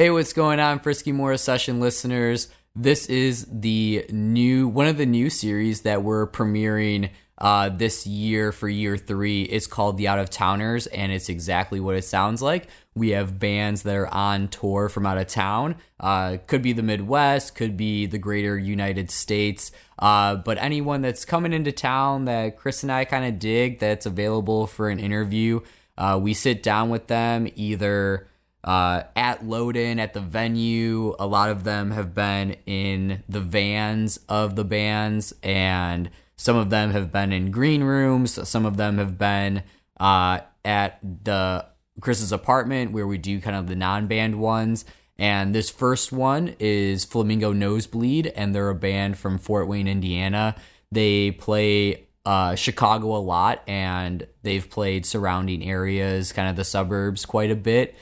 Hey, what's going on, Frisky Morris Session listeners? This is the new one of the new series that we're premiering uh, this year for year three. It's called The Out of Towners, and it's exactly what it sounds like. We have bands that are on tour from out of town. Uh, could be the Midwest, could be the greater United States. Uh, but anyone that's coming into town that Chris and I kind of dig that's available for an interview, uh, we sit down with them either uh, at Loden at the venue. A lot of them have been in the vans of the bands, and some of them have been in green rooms. Some of them have been uh, at the Chris's apartment where we do kind of the non-band ones. And this first one is Flamingo Nosebleed, and they're a band from Fort Wayne, Indiana. They play uh, Chicago a lot, and they've played surrounding areas, kind of the suburbs, quite a bit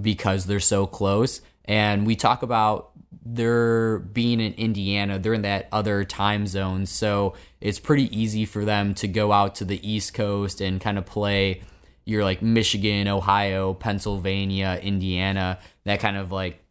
because they're so close. And we talk about they're being in Indiana, they're in that other time zone. So it's pretty easy for them to go out to the East Coast and kind of play your like Michigan, Ohio, Pennsylvania, Indiana, that kind of like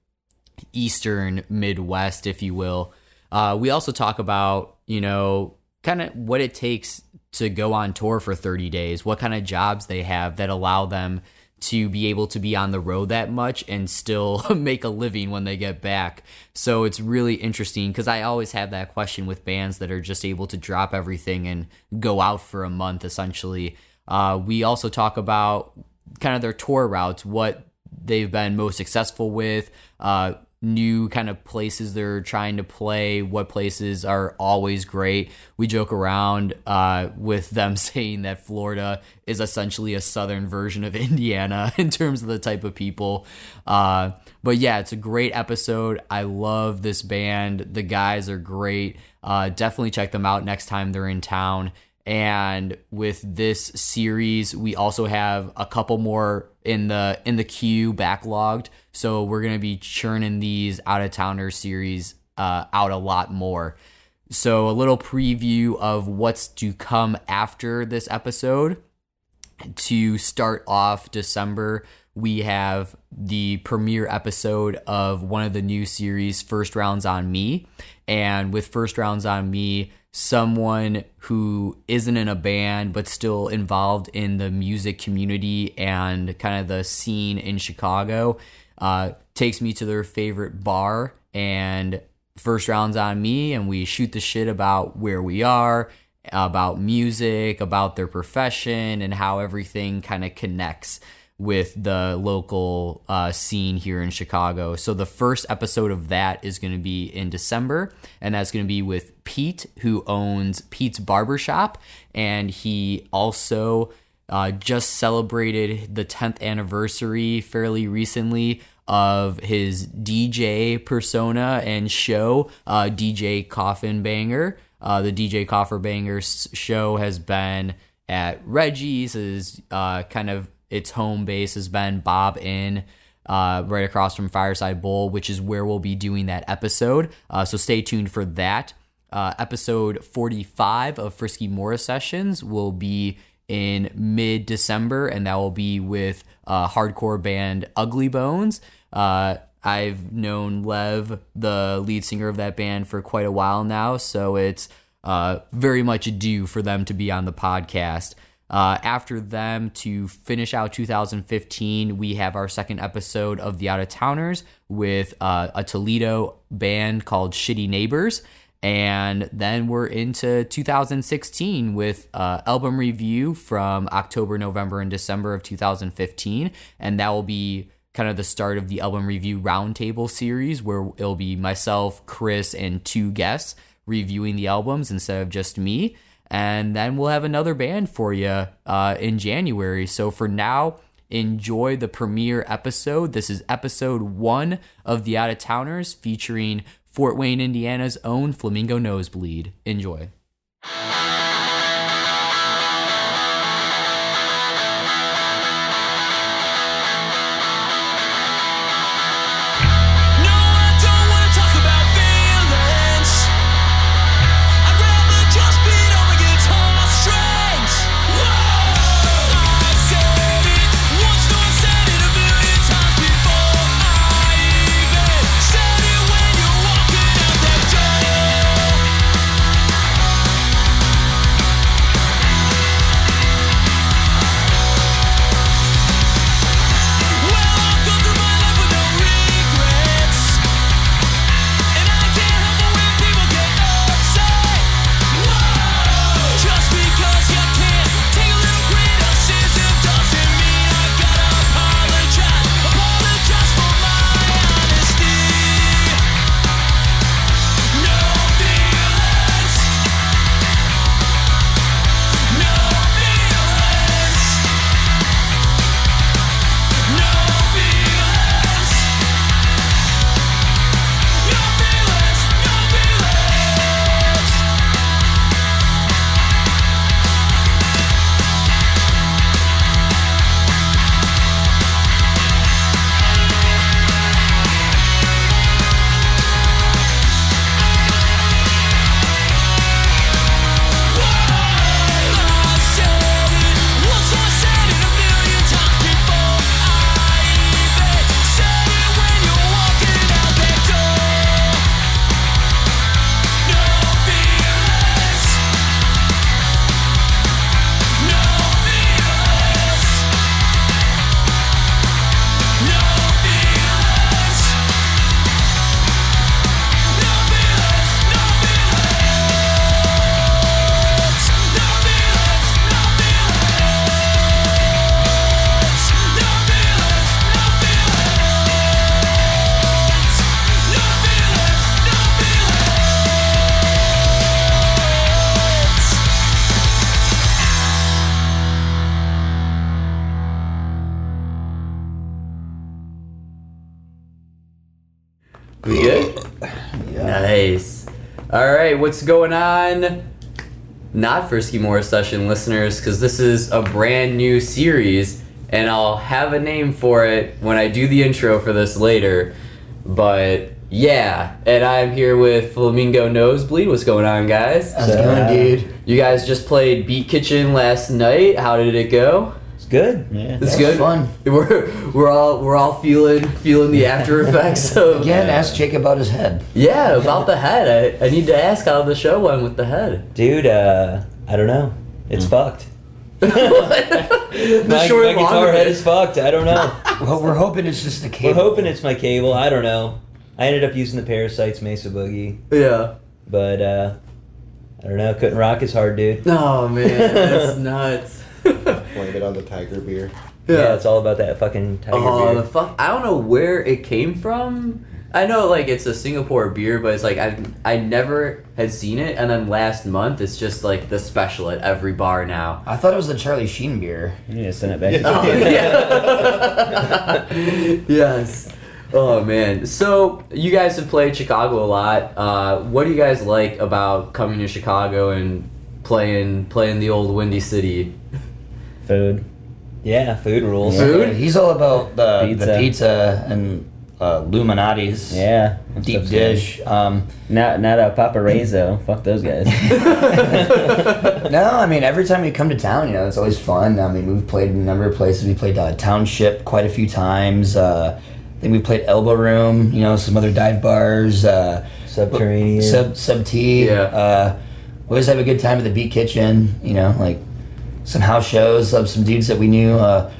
Eastern Midwest, if you will. Uh, we also talk about, you know, kind of what it takes to go on tour for 30 days, what kind of jobs they have that allow them to be able to be on the road that much and still make a living when they get back. So it's really interesting because I always have that question with bands that are just able to drop everything and go out for a month essentially. Uh, we also talk about kind of their tour routes, what they've been most successful with, uh, new kind of places they're trying to play, what places are always great. We joke around uh, with them saying that Florida is essentially a southern version of Indiana in terms of the type of people. Uh, but yeah, it's a great episode. I love this band. The guys are great. Uh, definitely check them out next time they're in town. And with this series, we also have a couple more in the in the queue backlogged. So we're gonna be churning these out of towner series uh, out a lot more. So a little preview of what's to come after this episode. To start off December, we have the premiere episode of one of the new series, First Rounds on Me. And with First Rounds on Me, someone who isn't in a band but still involved in the music community and kind of the scene in Chicago uh, takes me to their favorite bar and first rounds on me and we shoot the shit about where we are about music about their profession and how everything kind of connects with the local uh, scene here in Chicago. So the first episode of that is going to be in December, and that's going to be with Pete, who owns Pete's Barbershop, and he also uh, just celebrated the 10th anniversary fairly recently of his DJ persona and show, uh, DJ Coffin Banger. Uh, the DJ Coffin Banger show has been at Reggie's, is uh, kind of its home base has been Bob Inn. Uh, right across from Fireside Bowl, which is where we'll be doing that episode. Uh, so stay tuned for that. Uh, episode 45 of Frisky Morris Sessions will be in mid December, and that will be with uh, hardcore band Ugly Bones. Uh, I've known Lev, the lead singer of that band, for quite a while now, so it's uh, very much due for them to be on the podcast. Uh, after them to finish out 2015, we have our second episode of The Out of Towners with uh, a Toledo band called Shitty Neighbors. And then we're into 2016 with uh, album review from October, November, and December of 2015. And that will be kind of the start of the album review roundtable series where it'll be myself, Chris, and two guests reviewing the albums instead of just me and then we'll have another band for you uh, in January. So for now, enjoy the premiere episode. This is episode one of The Out of Towners featuring Fort Wayne, Indiana's own Flamingo Nosebleed. Enjoy. All right, what's going on? Not Frisky Morris Session listeners, because this is a brand new series, and I'll have a name for it when I do the intro for this later. But yeah, and I'm here with Flamingo Nosebleed. What's going on, guys? How's it going, dude? You guys just played Beat Kitchen last night. How did it go? It's good. Yeah, It's that's good. fun. We're we're all we're all feeling feeling the after effects of Again, ask Jake about his head. yeah about the head. I, I need to ask how the show went with the head. Dude, uh, I don't know. It's fucked. the my short my and guitar head is fucked. I don't know. Well, we're hoping it's just the cable. We're hoping it's my cable. I don't know. I ended up using the Parasites Mesa Boogie, Yeah. but uh, I don't know. Couldn't rock as hard, dude. Oh man, that's nuts. Blame it on the tiger beer. Yeah, it's all about that fucking tiger beer. Oh the beer. fuck! I don't know where it came from. I know like it's a Singapore beer, but it's like I I never had seen it, and then last month it's just like the special at every bar now. I thought it was the Charlie Sheen beer. You need to send it back. Yeah. Oh, yeah. yes. Oh man. So you guys have played Chicago a lot. Uh, what do you guys like about coming to Chicago and playing playing the old Windy City? Food. Yeah, food rules. Yeah. Food? He's all about the Pizza. the pizza and uh, Lou Malnati's. Yeah. Deep dish. Um. Not not a papa paparazzo. Fuck those guys. no, I mean every time we come to town, you know, it's always fun. I mean, we've played in a number of places. We played uh, Township quite a few times. Uh, I think we played Elbow Room. You know, some other dive bars. Uh, Subterranean. Sub Sub T. Yeah. Uh, we always have a good time at the Beat Kitchen. You know, like some house shows of some dudes that we knew uh,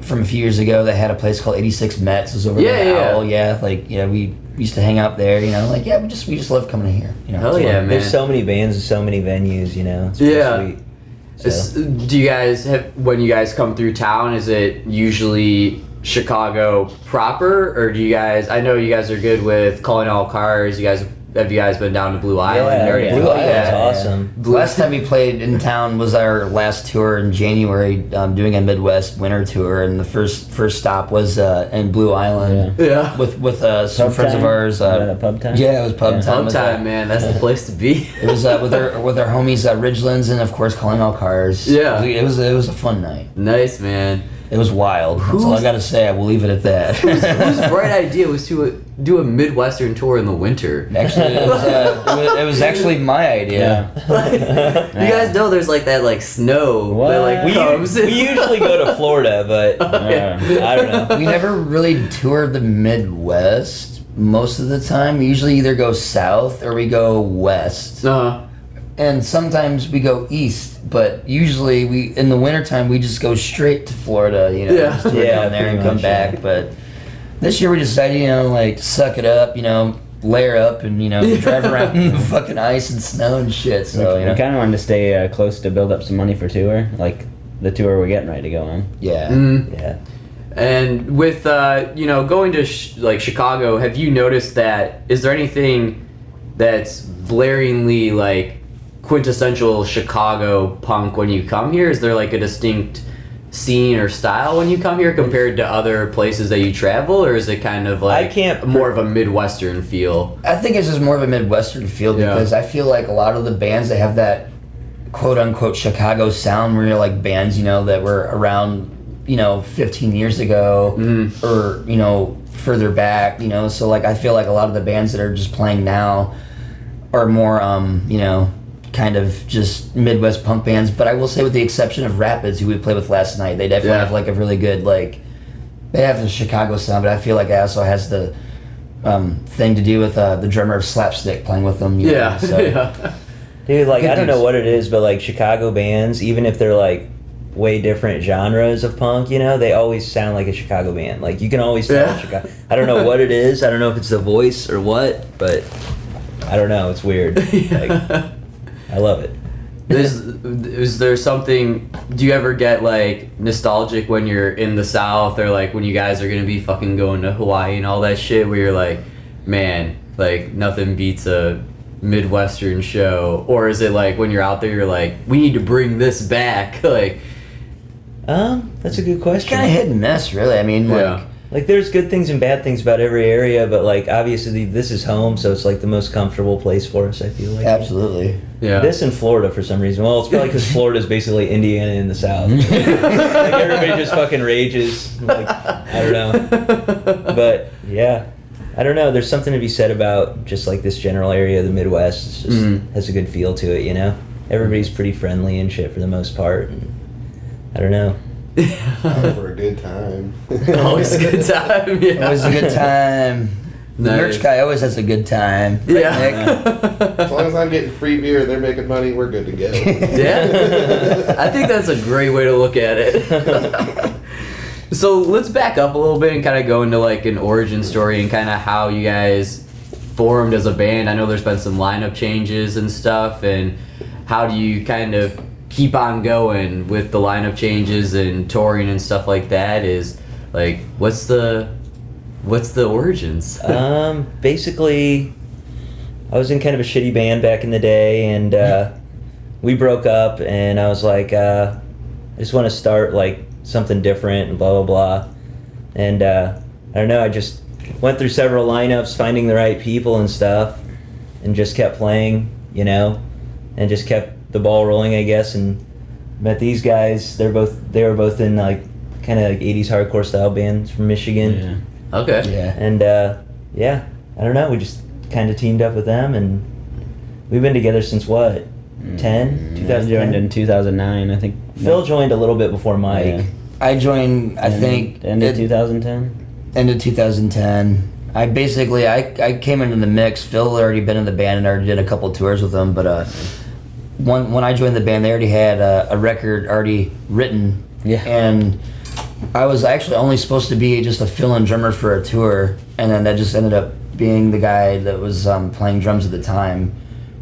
from a few years ago. They had a place called 86 Mets. It was over Yeah, there. yeah, yeah. Owl. Yeah, like yeah, we used to hang out there. You know, like yeah, we just we just love coming here. You know, Hell yeah, man. There's so many bands and so many venues, you know. It's Yeah. sweet. So, Is- do you guys have when you guys come through town? Is it usually Chicago proper, or do you guys? I know you guys are good with calling all cars. You guys have you guys been down to Blue Island? yeah, or yeah. Blue Blue Island's Island, awesome. The last time we played in town was our last tour in January, um, doing a Midwest winter tour, and the first first stop was uh, in Blue Island Yeah. with with uh, some Pub friends of ours. Uh, a pub time? yeah, it was pub Yeah. time. Pub with, uh, time, man. That's the place to be. It was uh, with our with our homies uh, Ridgelands and of course calling all cars. Yeah. it was it was a fun night. nice, man. It was wild. That's all I got to say. I will leave it at that. Whose bright idea was to uh, do a Midwestern tour in the winter? actually, it was, uh, it was, actually my idea. you guys know there's like that like snow that What? like we, comes. we usually go to Florida, but Yeah. I don't know. We never really toured the Midwest most of the time. We usually either go south or we go west. Uh, And sometimes we go east, but usually we in the wintertime we just go straight to Florida, you know, Yeah. just Yeah, down there and come much, back. But this year we decided, you know, like to suck it up, you know, layer up and you know drive around in the fucking ice and snow and shit. So you we know, kind of wanted to stay uh, close to build up some money for tour, like the tour we're getting ready to go on. yeah. mm. Yeah. And with uh, you know going to sh- like Chicago, have you noticed that? Is there anything that's blaringly like quintessential Chicago punk when you come here? Is there like a distinct scene or style when you come here compared to other places that you travel, or is it kind of like I can't more of a midwestern feel? I think it's just more of a Midwestern feel Yeah. because I feel like a lot of the bands that have that quote unquote Chicago sound where you're like bands, you know, that were around, you know, 15 years ago Mm-hmm. or, you know, further back, you know. So, like, I feel like a lot of the bands that are just playing now are more, um, you know, kind of just Midwest punk bands. But I will say, with the exception of Rapids, who we played with last night, they definitely Yeah. have like a really good, like, they have the Chicago sound, but I feel like it also has the um, thing to do with uh, the drummer of Slapstick playing with them. you know, Yeah, so- yeah. Dude, like Good I don't know what it is, but like Chicago bands, even if they're like way different genres of punk, you know, they always sound like a Chicago band. Like you can always tell Yeah. Chicago. I don't know what it is. I don't know if it's the voice or what, but I don't know. It's weird. Like, I love it. Is, is there something? Do you ever get like nostalgic when you're in the South, or like when you guys are gonna be fucking going to Hawaii and all that shit? Where you're like, man, like nothing beats a Midwestern show, or is it like when you're out there, you're like, we need to bring this back, like, Um, that's a good question. kind of hit and miss, really. I mean, like, Yeah. like there's good things and bad things about every area, but like obviously this is home, so it's like the most comfortable place for us. I feel like Absolutely. Yeah. This in Florida for some reason. Well, it's probably because Florida is basically Indiana in the South. like everybody just fucking rages. Like I don't know, but yeah, I don't know. There's something to be said about just like this general area of the Midwest. It's just Mhm. has a good feel to it, you know. Everybody's pretty friendly and shit for the most part. And I don't know. for a good time. Always a good time. Yeah. Always a good time. The Nice. merch guy always has a good time. Right, Nick? Yeah. As long as I'm getting free beer, they're making money. We're good to go. Yeah. I think that's a great way to look at it. so let's back up a little bit and kind of go into like an origin story and kind of how you guys formed as a band. I know there's been some lineup changes and stuff, and how do you kind of keep on going with the lineup changes and touring and stuff like that? Is like what's the what's the origins? Um, basically, I was in kind of a shitty band back in the day, and uh, we broke up, and I was like, uh, I just want to start like something different, and blah blah blah. And uh, I don't know, I just went through several lineups, finding the right people and stuff, and just kept playing, you know, and just kept the ball rolling, I guess, and met these guys. They're both they were both in like kind of like 80s hardcore style bands from Michigan Yeah. Okay. Yeah. and uh, yeah, I don't know. We just kind of teamed up with them, and we've been together since what? 10? Mm, I joined in 2009, I think. Phil joined a little bit before Mike. Yeah. I joined, I End- think, End of 2010. end of 2010. I basically I, I came into the mix. Phil had already been in the band and already did a couple tours with them. But uh, one when I joined the band, they already had a, a record already written. Yeah. And I was actually only supposed to be just a fill-in drummer for a tour, and then that just ended up being the guy that was um, playing drums at the time,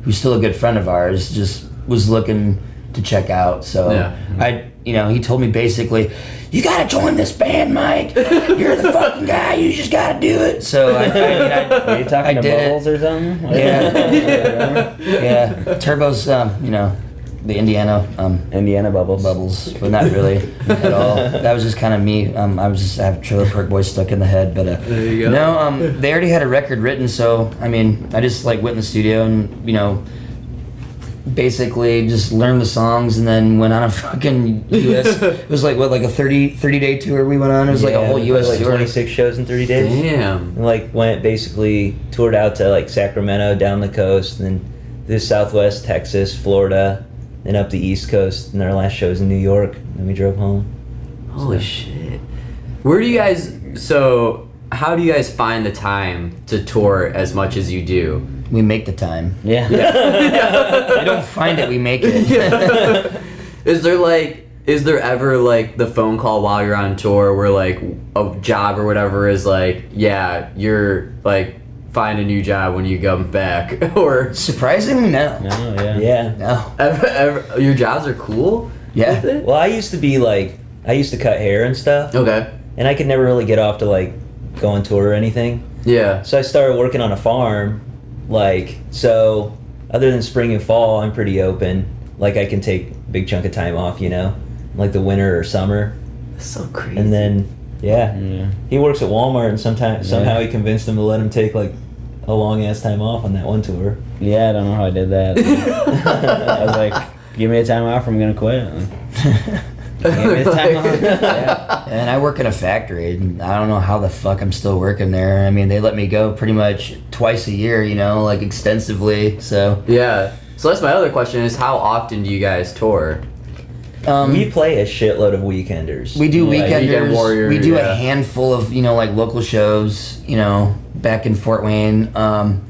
who's still a good friend of ours. Just was looking to check out. So Yeah. I, you know, he told me basically, "You gotta join this band, Mike. You're the fucking guy. You just gotta do it." So I, I, mean, I, Are you talking I to did it. Bubbles or something? Yeah. yeah, Turbo's, um, you know, the Indiana um, Indiana Bubbles. bubbles, but not really at all. That was just kind of me. Um, I was just I have Trailer Park Boys stuck in the head, but uh, There you go. no, um, they already had a record written, so I mean, I just like went in the studio and you know, basically just learned the songs and then went on a fucking US. it was like what, like a 30, 30 day tour we went on. It was like a whole US like tour. 26 shows in 30 days. Damn. And like went basically toured out to like Sacramento, down the coast, and then this Southwest Texas, Florida, then up the East Coast. And our last show was in New York. And we drove home. Holy shit. Where do you guys so how do you guys find the time to tour as much as you do? We make the time. Yeah. I don't find it. We make it. Is there like is there ever like the phone call while you're on tour where like a job or whatever is like, yeah, you're like find a new job when you come back or Surprisingly, no. No, yeah. Yeah. No. ever, ever, your jobs are cool? Yeah. Well, I used to be like, I used to cut hair and stuff. Okay. And I could never really get off to like go on tour or anything. Yeah. So I started working on a farm. Like, so other than spring and fall, I'm pretty open. Like, I can take a big chunk of time off, you know, like the winter or summer. That's so crazy. And then, yeah, Yeah. he works at Walmart, and sometimes Yeah. somehow he convinced them to let him take like a long ass time off on that one tour. Yeah, I don't know how I did that. I was like, give me a time off, I'm gonna quit. Give me a time off. Yeah. And I work in a factory, and I don't know how the fuck I'm still working there. I mean, they let me go pretty much twice a year, you know, like extensively. So, yeah. So that's my other question is how often do you guys tour? Um, we play a shitload of weekenders. we do Like weekenders. Weekend Warrior, we do yeah. a handful of, you know, like local shows, you know, back in Fort Wayne. Um,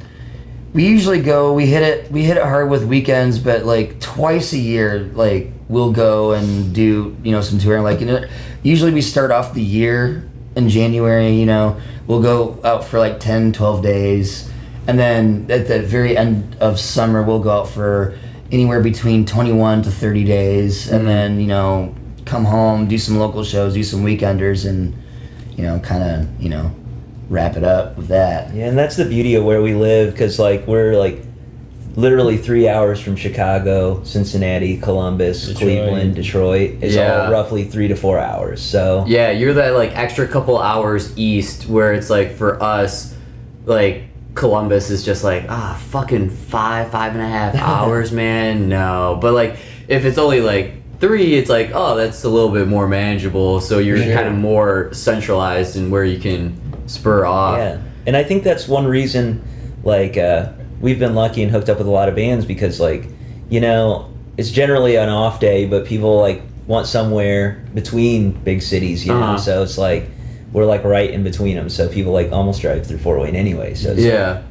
we usually go. We hit it. We hit it hard with weekends, but like twice a year, like we'll go and do you know some touring. Like you know, usually we start off the year in January. You know, we'll go out for like 10, 12 days, and then at the very end of summer, we'll go out for anywhere between twenty one to thirty days, and mm. then you know come home, do some local shows, do some weekenders, and you know, kind of you know wrap it up with that. Yeah, and that's the beauty of where we live because like we're like literally three hours from Chicago, Cincinnati, Columbus, Detroit. Cleveland, Detroit. It's Yeah. all roughly three to four hours. So Yeah, you're that like extra couple hours east where it's like for us, like Columbus is just like ah fucking five five and a half hours, man. No, but like if it's only like three, it's like oh that's a little bit more manageable. So you're Sure. kind of more centralized in where you can spur off. Yeah, and I think that's one reason, like, uh, we've been lucky and hooked up with a lot of bands because, like, you know, it's generally an off day, but people like want somewhere between big cities, you know. Uh-huh. So it's like we're like right in between them. So people like almost drive through Fort Wayne anyway. So it's Yeah.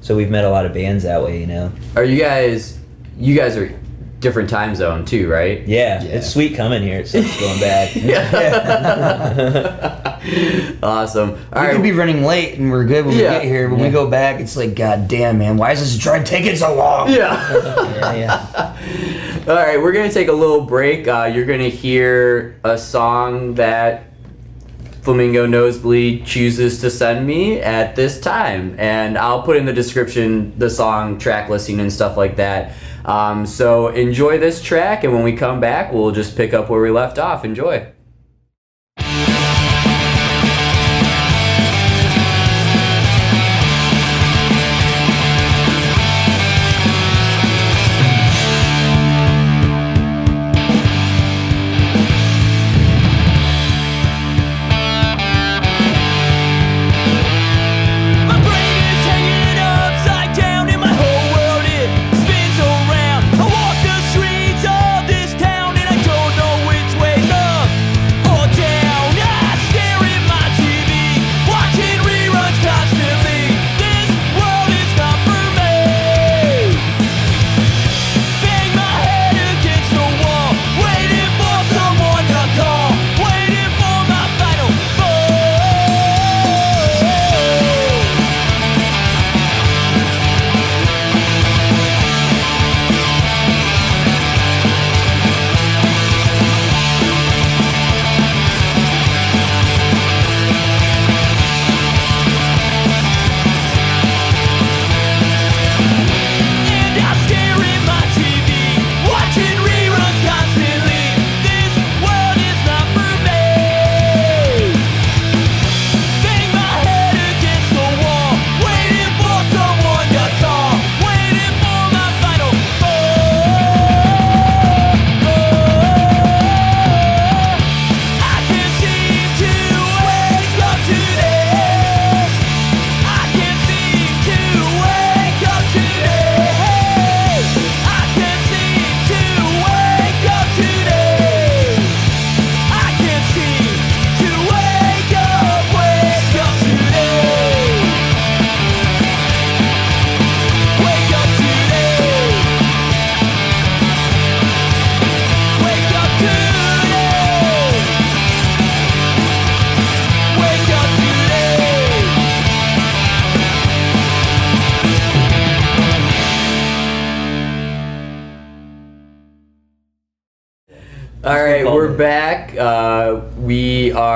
so we've met a lot of bands that way, you know. Are you guys? You guys are different time zone too, right? Yeah, Yeah. it's sweet coming here. It sucks going back. awesome. All we right. could be running late and we're good when Yeah. we get here. When we go back, it's like, God damn, man, why is this drive taking so long? yeah. yeah, yeah. All right, we're gonna take a little break. Uh, you're gonna hear a song that Flamingo Nosebleed chooses to send me at this time, and I'll put in the description the song track listing and stuff like that. Um, so enjoy this track, and when we come back, we'll just pick up where we left off. Enjoy.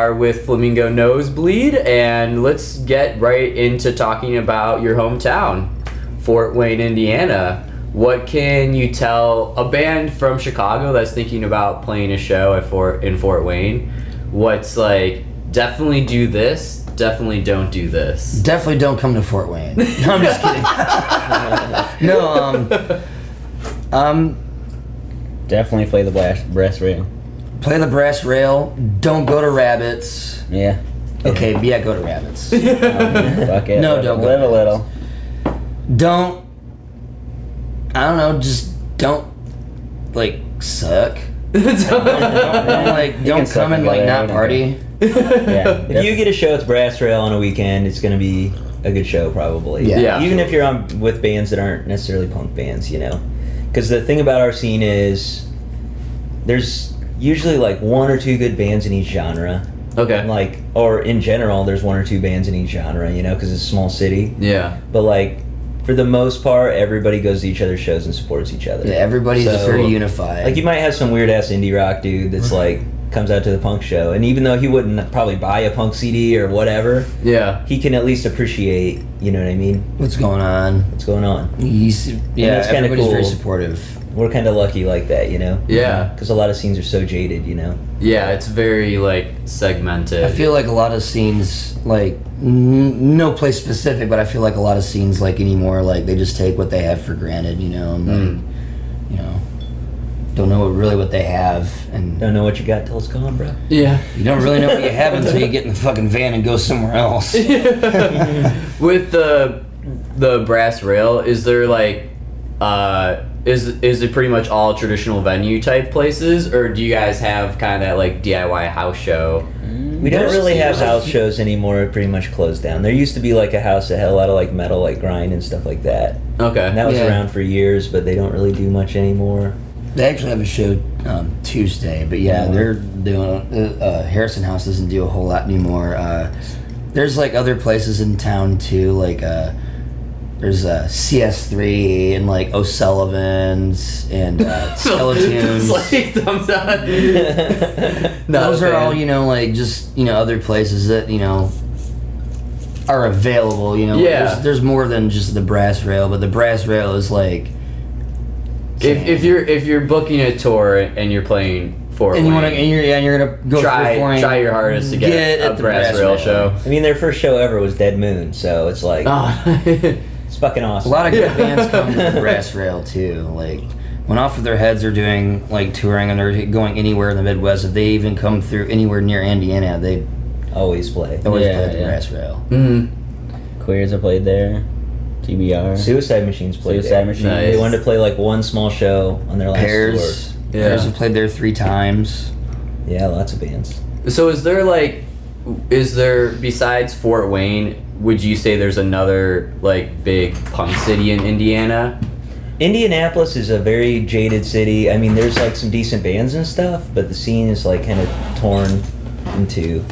Are with Flamingo Nosebleed, and let's get right into talking about your hometown, Fort Wayne, Indiana. What can you tell a band from Chicago that's thinking about playing a show at Fort in Fort Wayne? What's like definitely do this, definitely don't do this. Definitely don't come to Fort Wayne. No, I'm just kidding. no, um, um, Definitely play the blast breast rail. Play the brass rail. Don't go to Rabbits. Yeah. Okay, yeah, go to Rabbits. Fuck it. No, don't go. live a little. don't. I don't know. Just don't like suck. Don't, like You don't can suck come and and like not party. Yeah. If you get a show at Brass Rail on a weekend, it's going to be a good show probably. Yeah. Yeah. Even if you're on with bands that aren't necessarily punk bands, you know. Because the thing about our scene is there's usually like one or two good bands in each genre. Okay. Like, or in general, there's one or two bands in each genre, you know, because it's a small city. Yeah. But like, for the most part, everybody goes to each other's shows and supports each other. Yeah, everybody's So, very unified. Like, you might have some weird ass indie rock dude that's mm-hmm. like comes out to the punk show, and even though he wouldn't probably buy a punk CD or whatever, Yeah. he can at least appreciate. You know what I mean? What's going on? What's going on? He's yeah, that's kinda everybody's very supportive. We're kind of lucky like that, you know? Yeah. Because a lot of scenes are so jaded, you know. Yeah, it's very like segmented. I feel like a lot of scenes, like n- no place specific, but I feel like a lot of scenes, like anymore, like they just take what they have for granted, you know, and like, you know, don't know what, really what they have, and Don't know what you got till it's gone, bro. Yeah. you don't really know what you have until you get in the fucking van and go somewhere else. With the the brass rail, is there like uh is is it pretty much all traditional venue type places or do you guys have kind of that like DIY house show? We don't really have house shows anymore. It pretty much closed down. There used to be like a house that had a lot of like metal, like grind and stuff like that. Okay. And that was Yeah. around for years, but they don't really do much anymore. They actually have a show um, Tuesday, but yeah, they're doing. Uh, uh, Harrison House doesn't do a whole lot anymore. Uh, there's like other places in town too, like uh, there's uh, CS3 and like O'Sullivan's and uh, Skeletons. Like thumbs up. Those are all you know, like just you know other places that you know are available. You know, Yeah. There's, there's more than just the brass rail, but the brass rail is like. If, if you're if you're booking a tour and you're playing Fort and you want to, Wayne, and you're, yeah, and you're gonna go try for foreign, try your hardest to get, a at the brass, rail show. I mean, their first show ever was Dead Moon, so it's like Oh. It's fucking awesome. A lot of good Yeah. bands come to the brass rail too. Like when off of their heads are doing like touring and they're going anywhere in the Midwest. If they even come through anywhere near Indiana, they always play. always Yeah, play at the yeah. brass rail. Mhm. Queers have played there. TBR. Suicide Machines played Suicide there. Machines. Nice. They wanted to play like one small show on their last Pears, tour. Yeah. Pears have played there three times. Yeah, lots of bands. So is there like is there besides Fort Wayne, would you say there's another like big punk city in Indiana? Indianapolis is a very jaded city. I mean, there's like some decent bands and stuff, but the scene is like kind of torn into.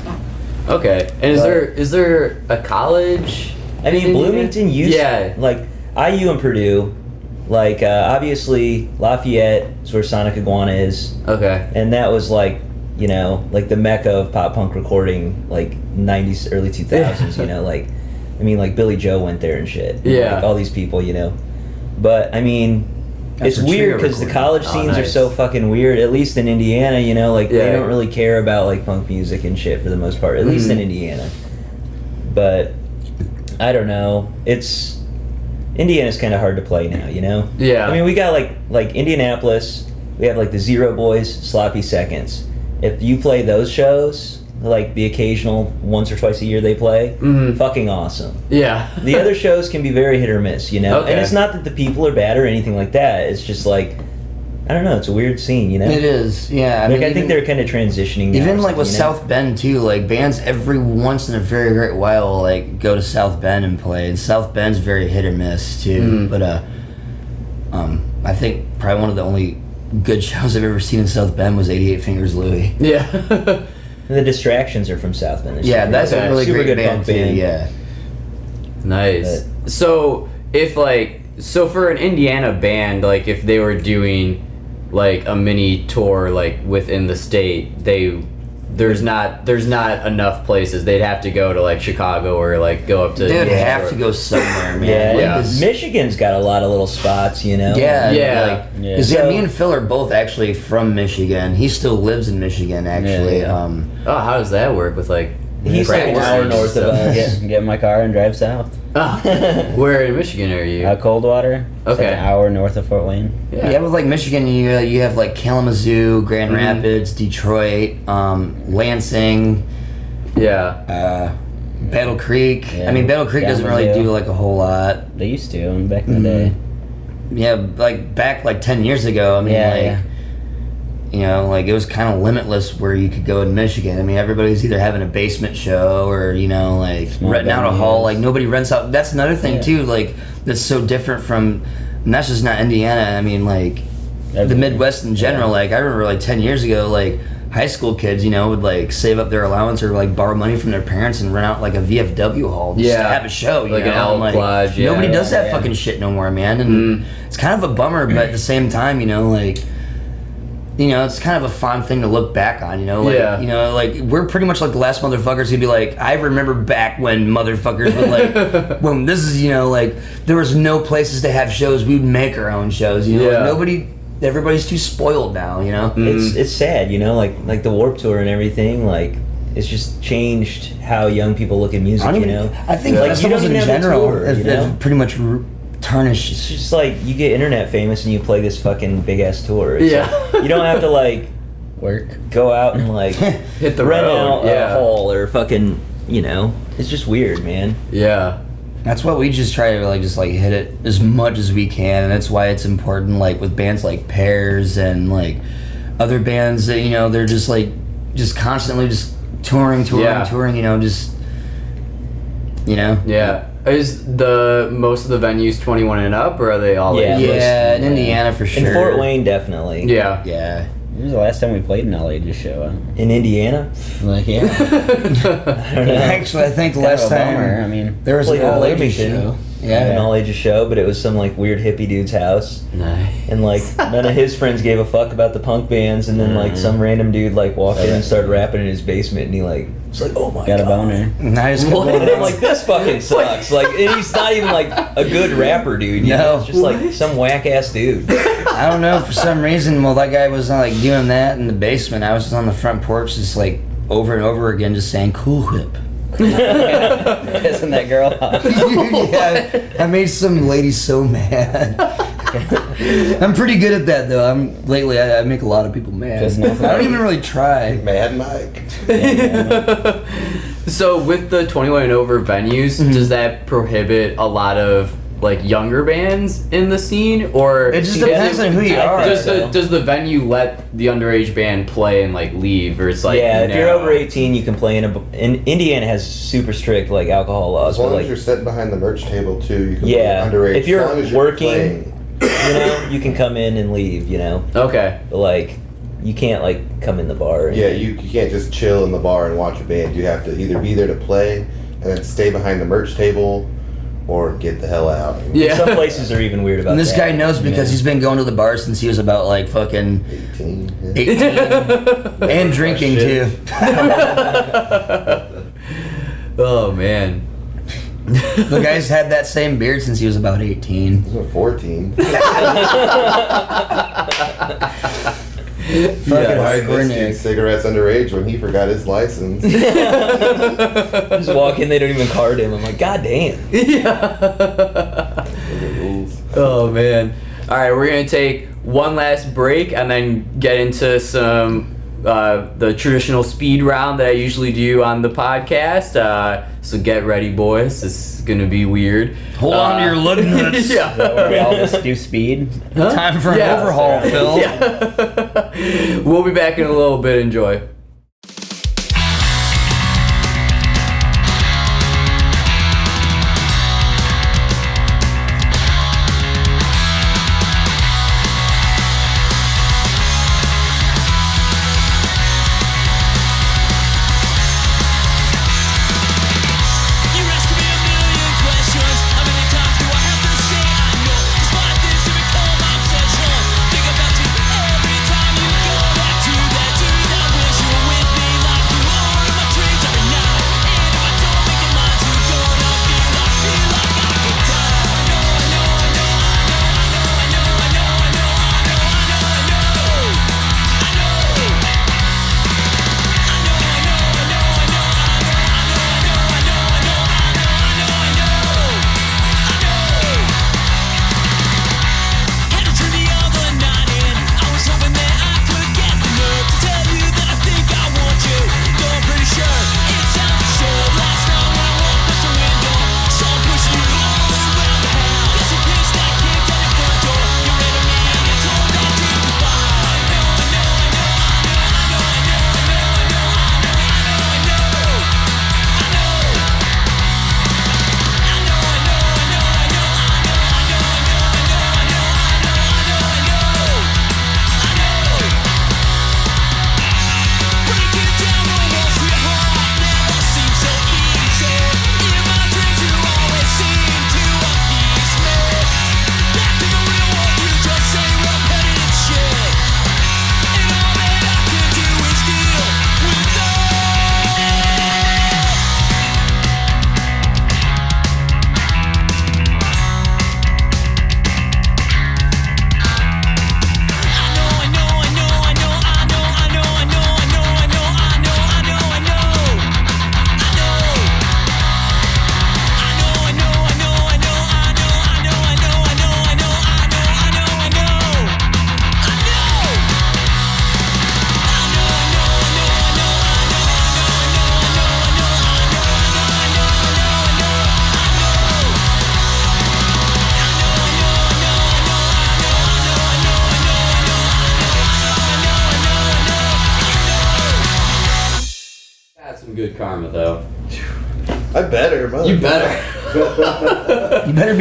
Okay. And is But- there is there a college? I mean, Bloomington used Yeah. like IU and Purdue. Like uh, obviously Lafayette is where Sonic Iguana is, Okay. and that was like you know like the mecca of pop punk recording, like '90s, early 2000s. you know, like I mean, like Billy Joe went there and shit. Yeah. like all these people, you know. But I mean, That's it's weird because the recorded. college Oh, scenes are so fucking weird. At least in Indiana, you know, like Yeah. they don't really care about like punk music and shit for the most part. At least in Mhm. Indiana. But I don't know. It's Indiana's kind of hard to play now, you know. Yeah. I mean, we got like like Indianapolis. We have like the Zero Boys, Sloppy Seconds. If you play those shows, like the occasional once or twice a year they play, Mhm. fucking awesome. Yeah. The other shows can be very hit or miss, you know. Okay. And it's not that the people are bad or anything like that. It's just like I don't know. It's a weird scene, you know. It is, yeah. I Like mean, I think even- they're kind of transitioning. Even like with you know? South Bend too, like bands every once in a very great while like go to South Bend and play. And South Bend's very hit or miss too. Mm. But uh, um, I think probably one of the only good shows I've ever seen in South Bend was 88 Fingers Louie. yeah. And the distractions are from South Bend. They're Yeah, super- that's Okay. a really super great good band punk too. band. Yeah. Nice. So if like so for an Indiana band, like if they were doing like a mini tour like within the state, they there's not there's not enough places. They'd have to go to like Chicago or like go up to They'd have York. to go somewhere, man. Yeah, Like, Yeah. this- Michigan's got a lot of little spots, you know. Yeah, Yeah. Like, yeah, So- me and Phil are both actually from Michigan. He still lives in Michigan, actually. Yeah, yeah. Um, Oh, how does that work with like He's like an hour north of us. Get, get in my car and drive south. Oh, where in Michigan are you? Uh, Coldwater. It's Okay. like an hour north of Fort Wayne. yeah. yeah with like Michigan, you uh, you have like Kalamazoo, Grand Mhm. Rapids, Detroit, um, Lansing, Yeah. uh, Battle Creek. Yeah. I mean, Battle Creek doesn't really do like a whole lot. They used to back in the Mhm. day. Yeah, like back like ten years ago. I mean, Yeah, like. Yeah. You know, like it was kind of limitless where you could go in Michigan. I mean, everybody's either having a basement show or you know, like Small renting out a hall. Like nobody rents out. That's another thing Yeah. too. Like that's so different from. And that's just not Indiana. I mean, like the Midwest in general. Like I remember, like ten years ago, like high school kids, you know, would like save up their allowance or like borrow money from their parents and rent out like a VFW hall just Yeah. to have a show. You Like know? an Elk like, Lodge, yeah. Nobody does that Yeah. fucking shit no more, man. And Mm. it's kind of a bummer, but at the same time, you know, like you know, it's kind of a fun thing to look back on. You know, like Yeah. you know, like we're pretty much like the last motherfuckers who'd be like, I remember back when motherfuckers would like, when this is you know, like there was no places to have shows. We'd make our own shows. You know, Yeah. like, nobody, everybody's too spoiled now. You know. Mm-hmm. It's it's sad, you know, like like the Warp Tour and everything. Like it's just changed how young people look at music. I don't You know, I think like you festivals don't in even have a general tour, have, you know? have pretty much r- tarnished. It's just like you get internet famous and you play this fucking big ass tour. It's Yeah. like, you don't have to like Work. go out and like Hit the rent road. out yeah. a hall or fucking you know. It's just weird, man. Yeah. That's what we just try to like just like hit it as much as we can, and that's why it's important. Like with bands like Pears and like other bands that you know they're just like just constantly just touring, touring, Yeah. touring. You know, just you know. Yeah. Is the most of the venues 21 and up, or are they all? Yeah. ages? Yeah, in Indiana for sure. In Fort Wayne, definitely. Yeah. Yeah. When was the last time we played an all ages show? up? In Indiana, Like, yeah. I don't know. Actually, I think the last time. bummer. I mean, there was Played an at all ages Wilmington. show. an all ages show, but it was some like weird hippie dude's house. Nice. And like none of his friends gave a fuck about the punk bands, and then like some random dude like walked in and started rapping in his basement, and he like was like, "Oh my got a god!" boner. Nice. And I'm like, "This fucking sucks!" Like, and he's not even like a good rapper, dude. You No. know, it's just like some whack ass dude. I don't know for some reason. Well, that guy was uh, like doing that in the basement. I was on the front porch, just like over and over again, just saying "Cool Whip." Pissing that girl off. yeah, I made some lady so mad. I'm pretty good at that though. I'm lately I, I make a lot of people mad. Just I don't even really try. Mad Mike. So with the 21 and over venues, Mm-hmm. does that prohibit a lot of like younger bands in the scene, or It just is depends on who you I are. think Does the does the venue let the underage band play and like leave, or it's like yeah, if you're over 18, you can play in a. In Indiana has super strict like alcohol laws, As but long like as you're sitting behind the merch table too, you can Yeah, play underage. if you're as long as working- playing. you know you can come in and leave. You know, Okay. but like you can't like come in the bar. or Yeah, you, you can't just chill in the bar and watch a band. You have to either be there to play and then stay behind the merch table, or get the hell out. Yeah. Some places are even weird about And this that. guy knows because he's been going to the bar since he was about like fucking 18. 18 and drinking oh, too. Oh man. The guy's had that same beard since he was about 18. This was 14. Fucking Why hardcore this dude Nick. cigarettes underage when he forgot his license? just walk in, they don't even card him. I'm like, God damn. Yeah. Oh man. All right, we're gonna take one last break and then get into some uh, the traditional speed round that I usually do on the podcast. Uh, so get ready, boys. This is gonna be weird. Hold on to Uh, your lug nuts. yeah. Where we all just do speed. Time for an overhaul, Phil. Yeah. we'll be back in a little bit. Enjoy.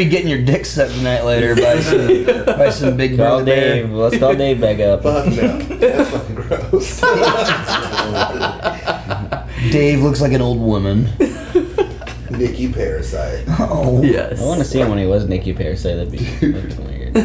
Be getting your dick sucked tonight later by some by some big Call brother bear. Dave. Let's call Dave back up. Fuck no. That's fucking gross. Dave looks like an old woman. Nikki Parasite. Oh. yes. I want to see him when he was Nikki Parasite. That'd be, that'd be weird.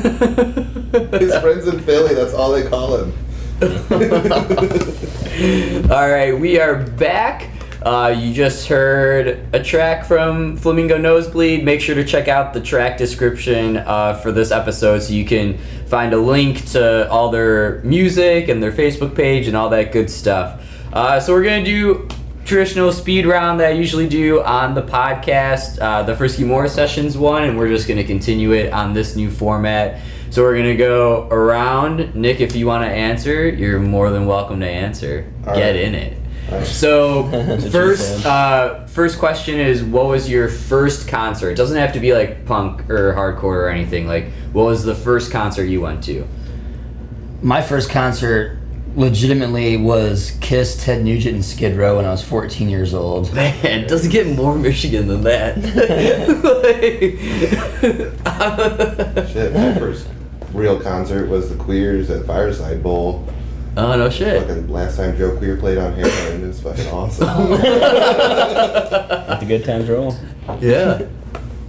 His friends in Philly, that's all they call him. All right, we are back. Uh, you just heard a track from Flamingo Nosebleed. Make sure to check out the track description uh, for this episode so you can find a link to all their music and their Facebook page and all that good stuff. Uh, so we're gonna do traditional speed round that I usually do on the podcast, uh, the Frisky Morris Sessions one, and we're just gonna continue it on this new format. So we're gonna go around. Nick, if you want to answer, you're more than welcome to answer. All Get right. in it. All right. So first, uh, first question is, what was your first concert? It doesn't have to be like punk or hardcore or anything. Like, what was the first concert you went to? My first concert legitimately was Kiss, Ted Nugent, and Skid Row when I was 14 years old. Man, it doesn't get more Michigan than that. Like- Shit, my first real concert was the Queers at Fireside Bowl. Oh no shit. Fucking last time Joe Queer played on heroin. It was fucking awesome. Let the good times roll. Yeah.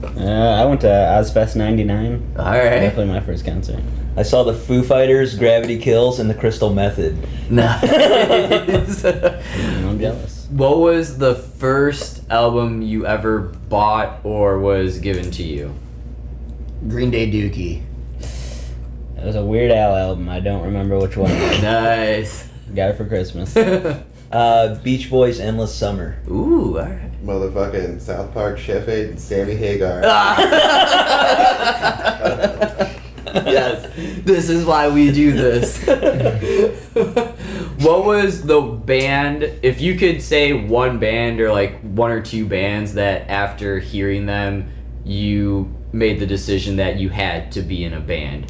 Uh, I went to Ozzfest '99. All right. Definitely my first concert. I saw the Foo Fighters, Gravity Kills, and the Crystal Method. Nice. I'm jealous. what was the first album you ever bought or was given to you? Green Day Dookie. It was a Weird Al album. I don't remember which one. Nice. Got it for Christmas. Uh, Beach Boys, Endless Summer. Ooh, all right. Motherfucking South Park Chef Aid and Sammy Hagar. yes, this is why we do this. what was the band, if you could say one band or like one or two bands that after hearing them, you made the decision that you had to be in a band?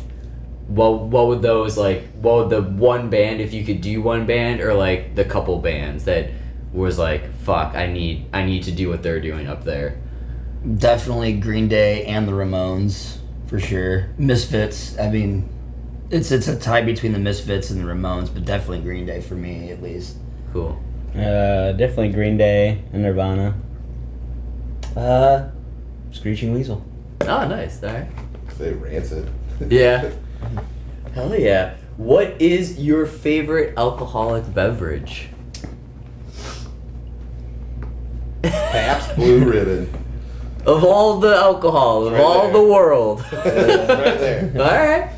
What, what would those like, what would the one band, if you could do one band, or like the couple bands that was like, fuck, I need, I need to do what they're doing up there? Definitely Green Day and the Ramones, for sure. Misfits, I mean, it's it's a tie between the Misfits and the Ramones, but definitely Green Day for me, at least. Cool. Uh, definitely Green Day and Nirvana. Uh, Screeching Weasel. Oh, nice. All right. Say rancid. Yeah. Hell yeah. What is your favorite alcoholic beverage? Pabst Blue Ribbon. Of all the alcohol, of Right all there. the world. right there.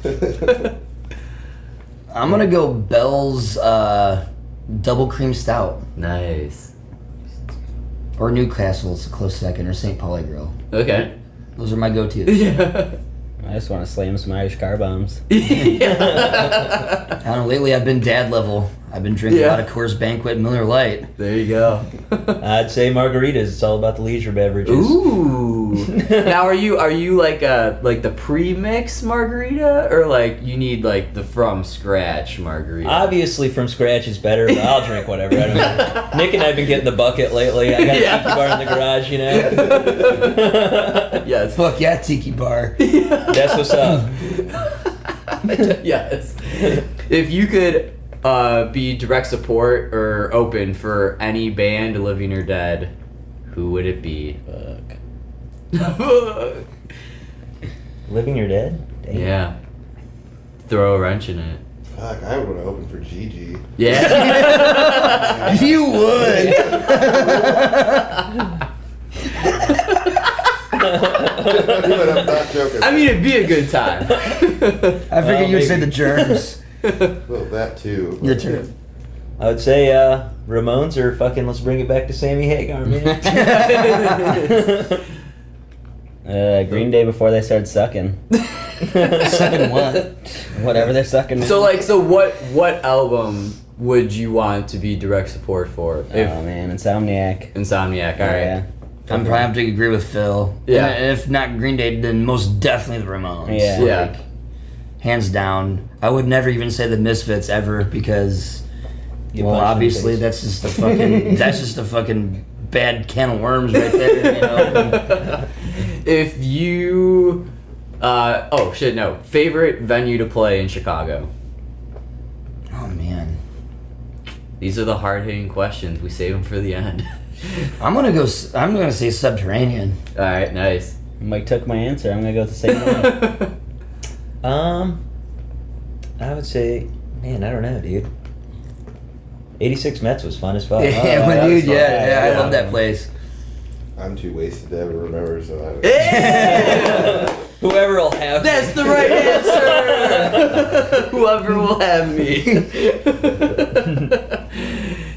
Alright. I'm gonna go Bell's uh, Double Cream Stout. Nice. Or Newcastle's a close second, or St. Pauli Girl. Okay. Those are my go-tos. Yeah. I just want to slam some Irish car bombs. I don't know, lately I've been dad level. I've been drinking Yeah. a lot of Coors Banquet Miller Lite. There you go. I'd say margaritas. It's all about the leisure beverages. Ooh. now are you are you like uh like the pre-mix margarita or like you need like the from scratch margarita? Obviously, from scratch is better, but I'll drink whatever. I don't know. Nick and I have been getting the bucket lately. I got a Yeah. tiki bar in the garage, you know. yes. Fuck yeah, Tiki Bar. That's what's up. yes. If you could uh, be direct support or open for any band, living or dead, who would it be? Fuck. Living or dead? Damn. yeah. Throw a wrench in it. Fuck, I would have opened for GG. Yeah. you would. but I'm not joking. I mean, it'd be a good time. I figured you would say the germs. Well, that too. Your turn. I would say uh, Ramones or fucking let's bring it back to Sammy Hagar, man. Uh, Green Day before they started sucking. Second one. Whatever they're sucking. so, like, so what? What album would you want to be direct support for? If oh man, Insomniac. Insomniac, all right. Yeah. I'm probably have to agree with Phil. Yeah. And if not Green Day, then most definitely the Ramones. Yeah. Yeah. hands down. I would never even say the Misfits ever because get Well, punched in the obviously that's just a fucking that's just a fucking bad can of worms right there. You know. if you, uh, oh shit, no, favorite venue to play in Chicago. oh man, These are the hard hitting questions. We save them for the end. I'm gonna go. I'm gonna say subterranean. All right, nice. Mike took my answer. I'm gonna go with the same one. Um, I would say, man, I don't know, dude. 86 Mets was fun as fuck. yeah, oh, that well, was dude. fun. Yeah, yeah, I love that place. I'm too wasted to ever remember, so I don't. Whoever will have That's me. the right answer. Whoever will have me.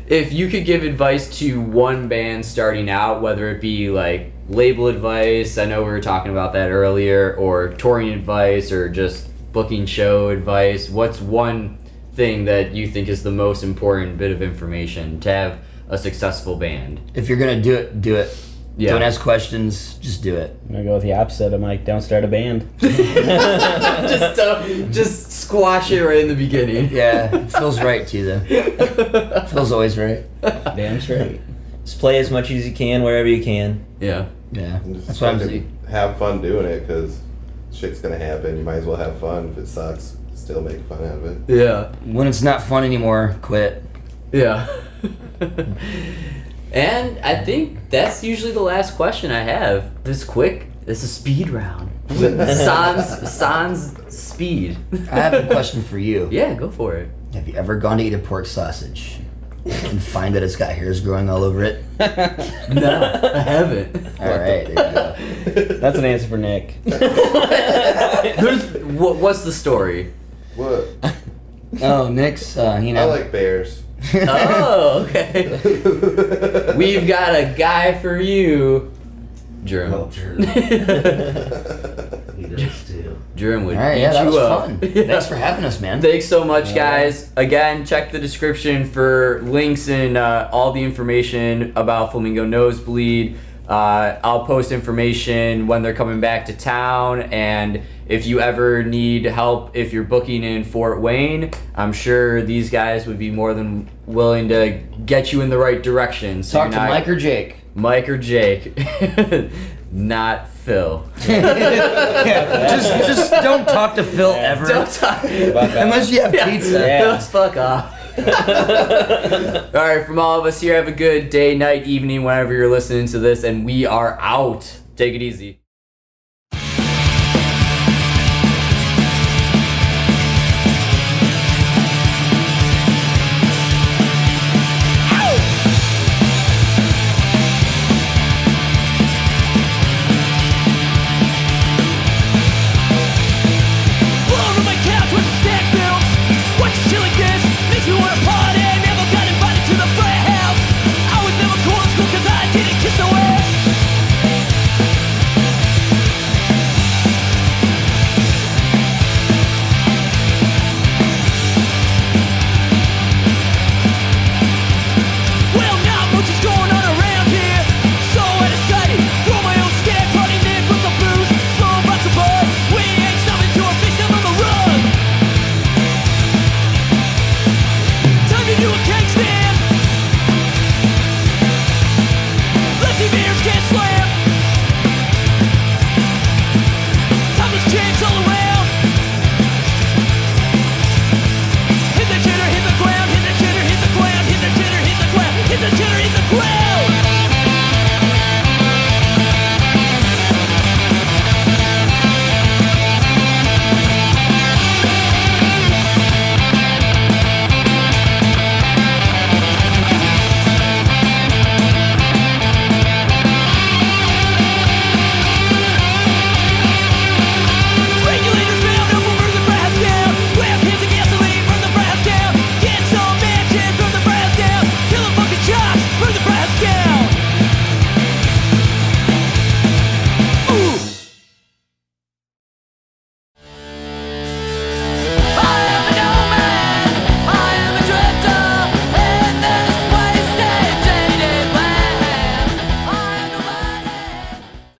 if you could give advice to one band starting out, whether it be like label advice, I know we were talking about that earlier, or touring advice, or just booking show advice, what's one thing that you think is the most important bit of information to have a successful band? If you're gonna do it, do it. Yeah. Don't ask questions. Just do it. I'm gonna go with the opposite of like, Don't start a band. just, uh, just squash it right in the beginning. Yeah, it feels right to you though. Feels always right. Damn straight. Just play as much as you can wherever you can. Yeah. Yeah, And just that's what I'm saying. Have fun doing it because shit's gonna happen. You might as well have fun. If it sucks, still make fun out of it. Yeah. When it's not fun anymore, quit. Yeah. and I think that's usually the last question I have. This quick. This is speed round. Sans sans speed. I have a question for you. Yeah, go for it. Have you ever gone to eat a pork sausage and find that it's got hairs growing all over it? No, I haven't. All right, there you go. That's an answer for Nick. There's what, what's the story? What? Oh, Nick's, uh, you know. I like bears. Oh, okay. We've got a guy for you, Jerem. Oh, sure. He does too. Jerem would All right, eat yeah, that you was up. fun. Yeah. Thanks for having us, man. Thanks so much, guys. Again, check the description for links and uh, all the information about Flamingo Nosebleed. Uh, I'll post information when they're coming back to town, and if you ever need help, if you're booking in Fort Wayne, I'm sure these guys would be more than willing to get you in the right direction. So Talk to not- Mike or Jake. Mike or Jake, not Phil. yeah, just just don't talk to Phil ever. Don't talk. Unless you have pizza. Yeah. Just fuck off. all right, from all of us here, have a good day, night, evening, whenever you're listening to this, and we are out. Take it easy.